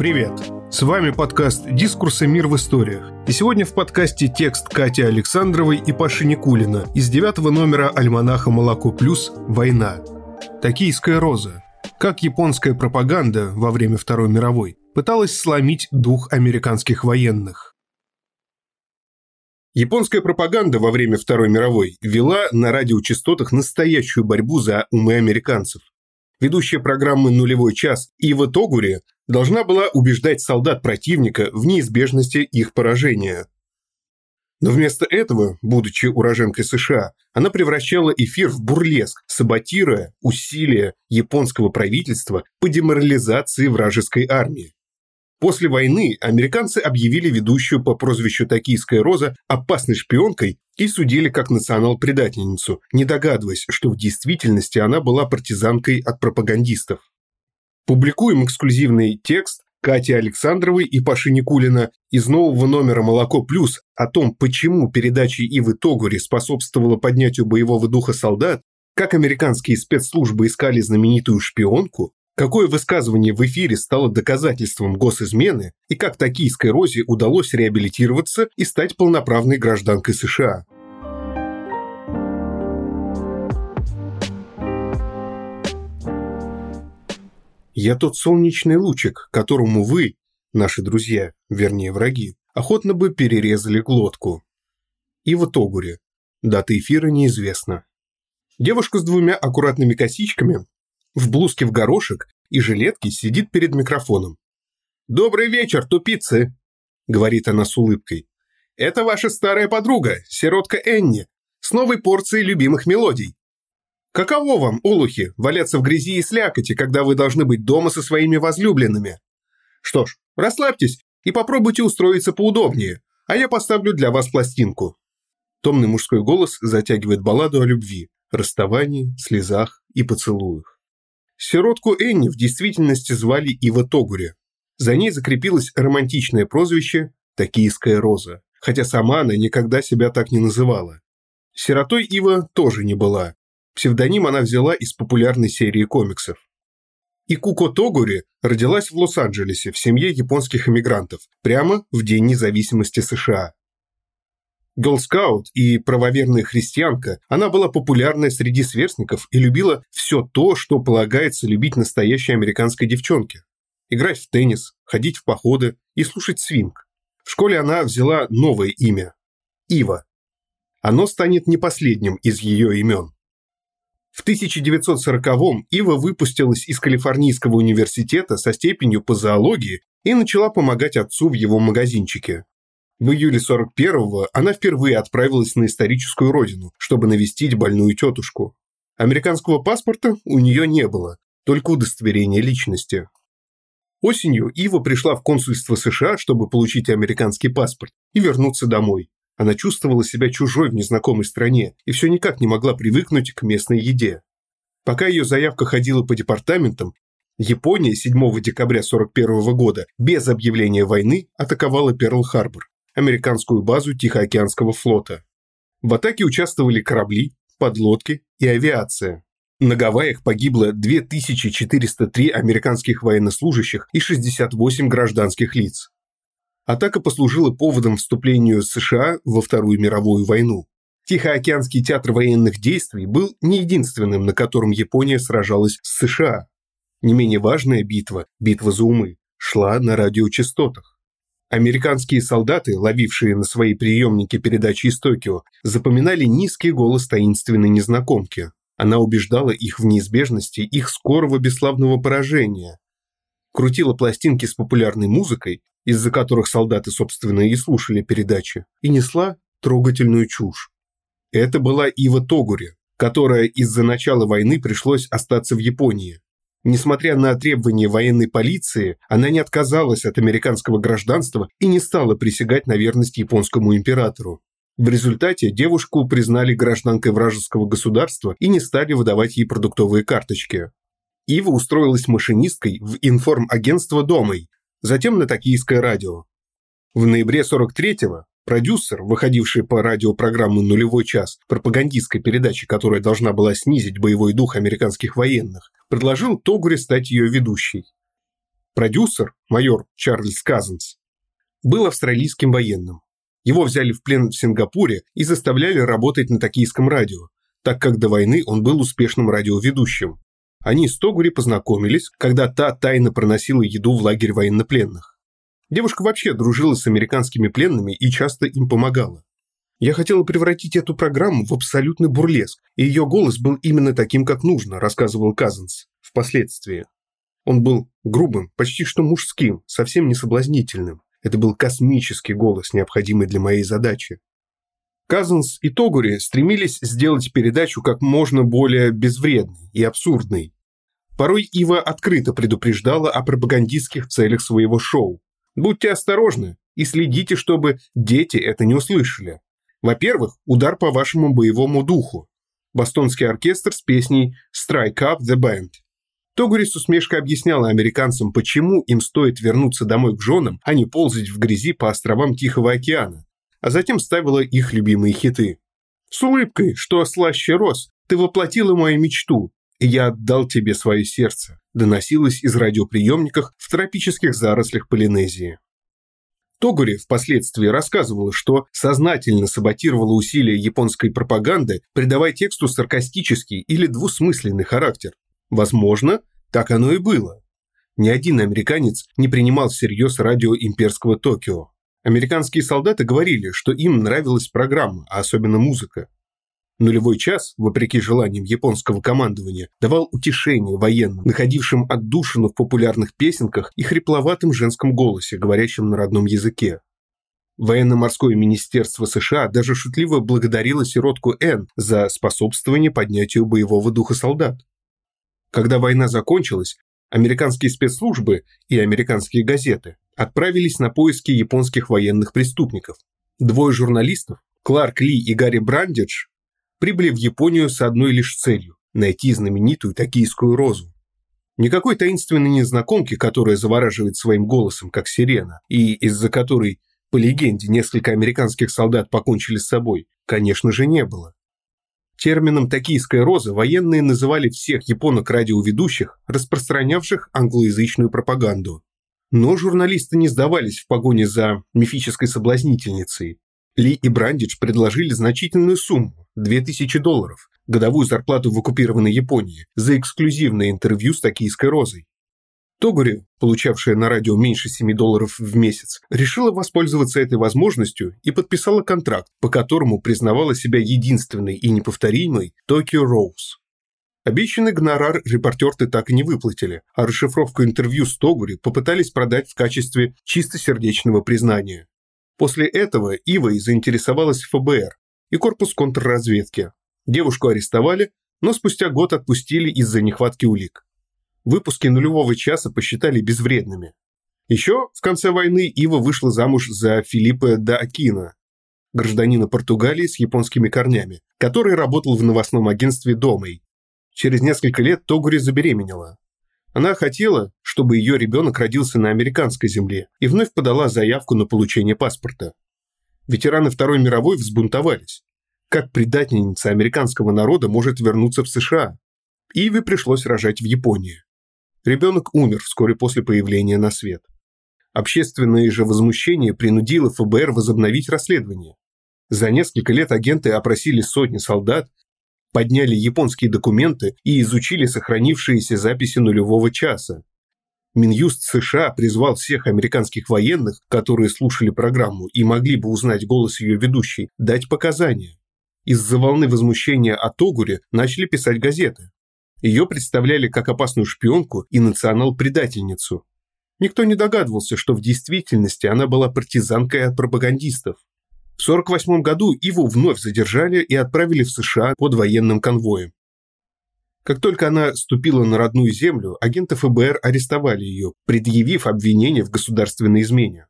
Привет! С вами подкаст «Дискурсы. Мир в историях». И сегодня в подкасте текст Кати Александровой и Паши Никулина из девятого номера альманаха «Молоко плюс. Война». Токийская роза. Как японская пропаганда во время Второй мировой пыталась сломить дух американских военных. Японская пропаганда во время Второй мировой вела на радиочастотах настоящую борьбу за умы американцев. Ведущая программы «Нулевой час» Ива Тогури должна была убеждать солдат противника в неизбежности их поражения. Но вместо этого, будучи уроженкой США, она превращала эфир в бурлеск, саботируя усилия японского правительства по деморализации вражеской армии. После войны американцы объявили ведущую по прозвищу «Токийская роза» опасной шпионкой и судили как национал-предательницу, не догадываясь, что в действительности она была партизанкой от пропагандистов. Публикуем эксклюзивный текст Кати Александровой и Паши Никулина из нового номера «Молоко плюс» о том, почему передача Ивы Тогури способствовала поднятию боевого духа солдат, как американские спецслужбы искали знаменитую шпионку, какое высказывание в эфире стало доказательством госизмены и как токийской Розе удалось реабилитироваться и стать полноправной гражданкой США. Я тот солнечный лучик, которому вы, наши друзья, вернее враги, охотно бы перерезали глотку. И в Тогуре. Дата эфира неизвестна. Девушка с двумя аккуратными косичками, в блузке в горошек и жилетке сидит перед микрофоном. «Добрый вечер, тупицы!» – говорит она с улыбкой. «Это ваша старая подруга, сиротка Энни, с новой порцией любимых мелодий. Каково вам, олухи, валяться в грязи и слякоти, когда вы должны быть дома со своими возлюбленными? Что ж, расслабьтесь и попробуйте устроиться поудобнее, а я поставлю для вас пластинку». Томный мужской голос затягивает балладу о любви, расставании, слезах и поцелуях. Сиротку Энни в действительности звали Ива Тогури. За ней закрепилось романтичное прозвище «Токийская роза», хотя сама она никогда себя так не называла. Сиротой Ива тоже не была, Псевдоним она взяла из популярной серии комиксов. Икуко Тогури родилась в Лос-Анджелесе в семье японских эмигрантов, прямо в День независимости США. Гелскаут и правоверная христианка, она была популярна среди сверстников и любила все то, что полагается любить настоящей американской девчонке. Играть в теннис, ходить в походы и слушать свинг. В школе она взяла новое имя – Ива. Оно станет не последним из ее имен. В 1940-м Ива выпустилась из Калифорнийского университета со степенью по зоологии и начала помогать отцу в его магазинчике. В июле 41-го она впервые отправилась на историческую родину, чтобы навестить больную тетушку. Американского паспорта у нее не было, только удостоверение личности. Осенью Ива пришла в консульство США, чтобы получить американский паспорт и вернуться домой. Она чувствовала себя чужой в незнакомой стране и все никак не могла привыкнуть к местной еде. Пока ее заявка ходила по департаментам, Япония 7 декабря 1941 года без объявления войны атаковала Перл-Харбор, американскую базу Тихоокеанского флота. В атаке участвовали корабли, подлодки и авиация. На Гавайях погибло 2403 американских военнослужащих и 68 гражданских лиц. Атака послужила поводом вступлению США во Вторую мировую войну. Тихоокеанский театр военных действий был не единственным, на котором Япония сражалась с США. Не менее важная битва, битва за умы, шла на радиочастотах. Американские солдаты, ловившие на свои приемники передачи из Токио, запоминали низкий голос таинственной незнакомки. Она убеждала их в неизбежности их скорого бесславного поражения. Крутила пластинки с популярной музыкой из-за которых солдаты, собственно, и слушали передачи, и несла трогательную чушь. Это была Ива Тогури, которая из-за начала войны пришлось остаться в Японии. Несмотря на требования военной полиции, она не отказалась от американского гражданства и не стала присягать на верность японскому императору. В результате девушку признали гражданкой вражеского государства и не стали выдавать ей продуктовые карточки. Ива устроилась машинисткой в информагентство «Домой», затем на токийское радио. В ноябре 43-го продюсер, выходивший по радиопрограмму «Нулевой час», пропагандистской передачи, которая должна была снизить боевой дух американских военных, предложил Тогуре стать ее ведущей. Продюсер, майор Чарльз Казанс, был австралийским военным. Его взяли в плен в Сингапуре и заставляли работать на токийском радио, так как до войны он был успешным радиоведущим. Они с Тогури познакомились, когда та тайно проносила еду в лагерь военнопленных. Девушка вообще дружила с американскими пленными и часто им помогала. Я хотела превратить эту программу в абсолютный бурлеск, и ее голос был именно таким, как нужно, рассказывал Казанс впоследствии. Он был грубым, почти что мужским, совсем не соблазнительным. Это был космический голос, необходимый для моей задачи. Казанс и Тогури стремились сделать передачу как можно более безвредной и абсурдной. Порой Ива открыто предупреждала о пропагандистских целях своего шоу. Будьте осторожны и следите, чтобы дети это не услышали. Во-первых, удар по вашему боевому духу. Бостонский оркестр с песней «Strike Up the Band». Тогури с усмешкой объясняла американцам, почему им стоит вернуться домой к женам, а не ползать в грязи по островам Тихого океана, а затем ставила их любимые хиты. «С улыбкой, что слаще роз, ты воплотила мою мечту, я отдал тебе свое сердце», доносилось из радиоприемников в тропических зарослях Полинезии. Тогури впоследствии рассказывала, что сознательно саботировала усилия японской пропаганды, придавая тексту саркастический или двусмысленный характер. Возможно, так оно и было. Ни один американец не принимал всерьез радио имперского Токио. Американские солдаты говорили, что им нравилась программа, а особенно музыка. Нулевой час, вопреки желаниям японского командования, давал утешение военным, находившим отдушину в популярных песенках и хрипловатом женском голосе, говорящем на родном языке. Военно-морское министерство США даже шутливо благодарило сиротку Н за способствование поднятию боевого духа солдат. Когда война закончилась, американские спецслужбы и американские газеты отправились на поиски японских военных преступников. Двое журналистов, Кларк Ли и Гарри Брандидж, прибыли в Японию с одной лишь целью – найти знаменитую токийскую розу. Никакой таинственной незнакомки, которая завораживает своим голосом, как сирена, и из-за которой, по легенде, несколько американских солдат покончили с собой, конечно же, не было. Термином «токийская роза» военные называли всех японок-радиоведущих, распространявших англоязычную пропаганду. Но журналисты не сдавались в погоне за мифической соблазнительницей. Ли и Брандидж предложили значительную сумму – 2000 долларов, годовую зарплату в оккупированной Японии, за эксклюзивное интервью с токийской розой. Тогури, получавшая на радио меньше 7 долларов в месяц, решила воспользоваться этой возможностью и подписала контракт, по которому признавала себя единственной и неповторимой Токио Роуз. Обещанный гонорар репортеры так и не выплатили, а расшифровку интервью с Тогури попытались продать в качестве чистосердечного признания. После этого Ива заинтересовалась ФБР и корпус контрразведки. Девушку арестовали, но спустя год отпустили из-за нехватки улик. Выпуски нулевого часа посчитали безвредными. Еще в конце войны Ива вышла замуж за Филиппа да Акина, гражданина Португалии с японскими корнями, который работал в новостном агентстве «Домой». Через несколько лет Тогури забеременела. Она хотела, чтобы ее ребенок родился на американской земле и вновь подала заявку на получение паспорта. Ветераны Второй мировой взбунтовались. Как предательница американского народа может вернуться в США? Иве пришлось рожать в Японии. Ребенок умер вскоре после появления на свет. Общественное же возмущение принудило ФБР возобновить расследование. За несколько лет агенты опросили сотни солдат подняли японские документы и изучили сохранившиеся записи нулевого часа. Минюст США призвал всех американских военных, которые слушали программу и могли бы узнать голос ее ведущей, дать показания. Из-за волны возмущения о Тогуре начали писать газеты. Ее представляли как опасную шпионку и национал-предательницу. Никто не догадывался, что в действительности она была партизанкой от пропагандистов. В 1948 году Иву вновь задержали и отправили в США под военным конвоем. Как только она ступила на родную землю, агенты ФБР арестовали ее, предъявив обвинение в государственной измене.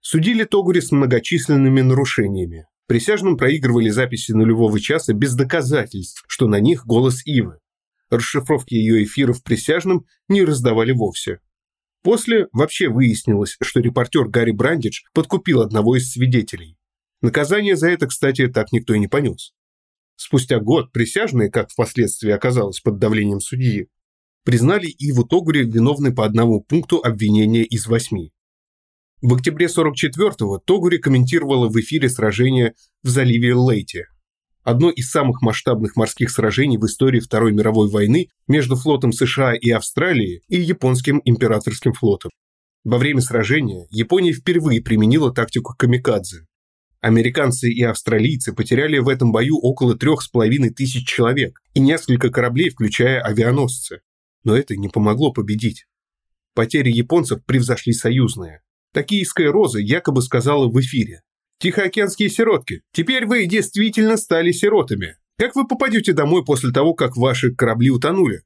Судили Тогури с многочисленными нарушениями. Присяжным проигрывали записи нулевого часа без доказательств, что на них голос Ивы. Расшифровки ее эфиров присяжным не раздавали вовсе. После вообще выяснилось, что репортер Гарри Брандидж подкупил одного из свидетелей. Наказание за это, кстати, так никто и не понес. Спустя год присяжные, как впоследствии оказалось под давлением судьи, признали Иву Тогури виновной по одному пункту обвинения из восьми. В октябре 44-го Тогури комментировала в эфире сражение в заливе Лейте. Одно из самых масштабных морских сражений в истории Второй мировой войны между флотом США и Австралии и японским императорским флотом. Во время сражения Япония впервые применила тактику камикадзе. Американцы и австралийцы потеряли в этом бою около трех с половиной тысяч человек и несколько кораблей, включая авианосцы. Но это не помогло победить. Потери японцев превзошли союзные. Токийская роза якобы сказала в эфире. «Тихоокеанские сиротки, теперь вы действительно стали сиротами. Как вы попадете домой после того, как ваши корабли утонули?»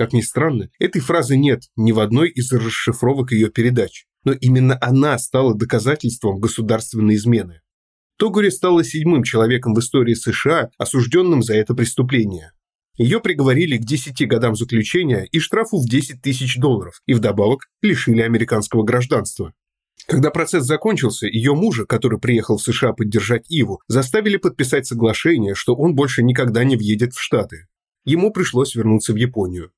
Как ни странно, этой фразы нет ни в одной из расшифровок ее передач. Но именно она стала доказательством государственной измены. Тогури стала седьмым человеком в истории США, осужденным за это преступление. Ее приговорили к 10 годам заключения и штрафу в 10 тысяч долларов, и вдобавок лишили американского гражданства. Когда процесс закончился, ее мужа, который приехал в США поддержать Иву, заставили подписать соглашение, что он больше никогда не въедет в Штаты. Ему пришлось вернуться в Японию.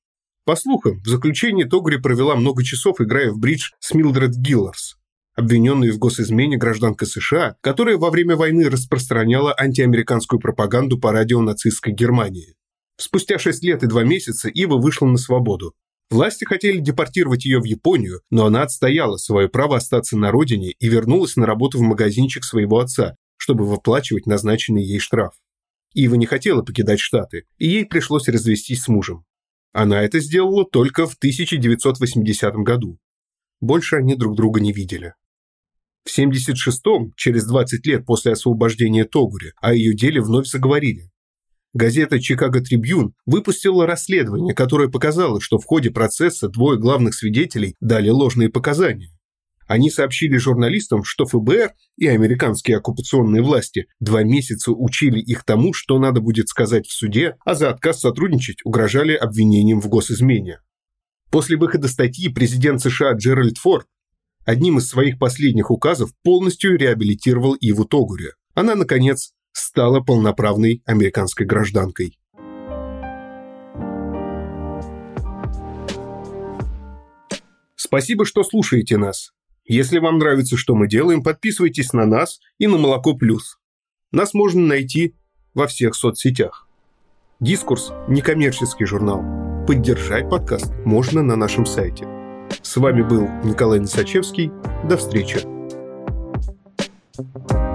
По слухам, в заключении Тогри провела много часов, играя в бридж с Милдред Гилларс, обвиненной в госизмене гражданка США, которая во время войны распространяла антиамериканскую пропаганду по радио нацистской Германии. Спустя 6 лет и 2 месяца Ива вышла на свободу. Власти хотели депортировать ее в Японию, но она отстояла свое право остаться на родине и вернулась на работу в магазинчик своего отца, чтобы выплачивать назначенный ей штраф. Ива не хотела покидать Штаты, и ей пришлось развестись с мужем. Она это сделала только в 1980 году. Больше они друг друга не видели. В 76-м, через 20 лет после освобождения Тогури, о ее деле вновь заговорили. Газета «Чикаго Трибьюн» выпустила расследование, которое показало, что в ходе процесса двое главных свидетелей дали ложные показания. Они сообщили журналистам, что ФБР и американские оккупационные власти два месяца учили их тому, что надо будет сказать в суде, а за отказ сотрудничать угрожали обвинением в госизмене. После выхода статьи президент США Джеральд Форд одним из своих последних указов полностью реабилитировал Иву Тогури. Она, наконец, стала полноправной американской гражданкой. Спасибо, что слушаете нас. Если вам нравится, что мы делаем, подписывайтесь на нас и на Молоко Плюс. Нас можно найти во всех соцсетях. Дискурс – некоммерческий журнал. Поддержать подкаст можно на нашем сайте. С вами был Николай Носачевский. До встречи. thank you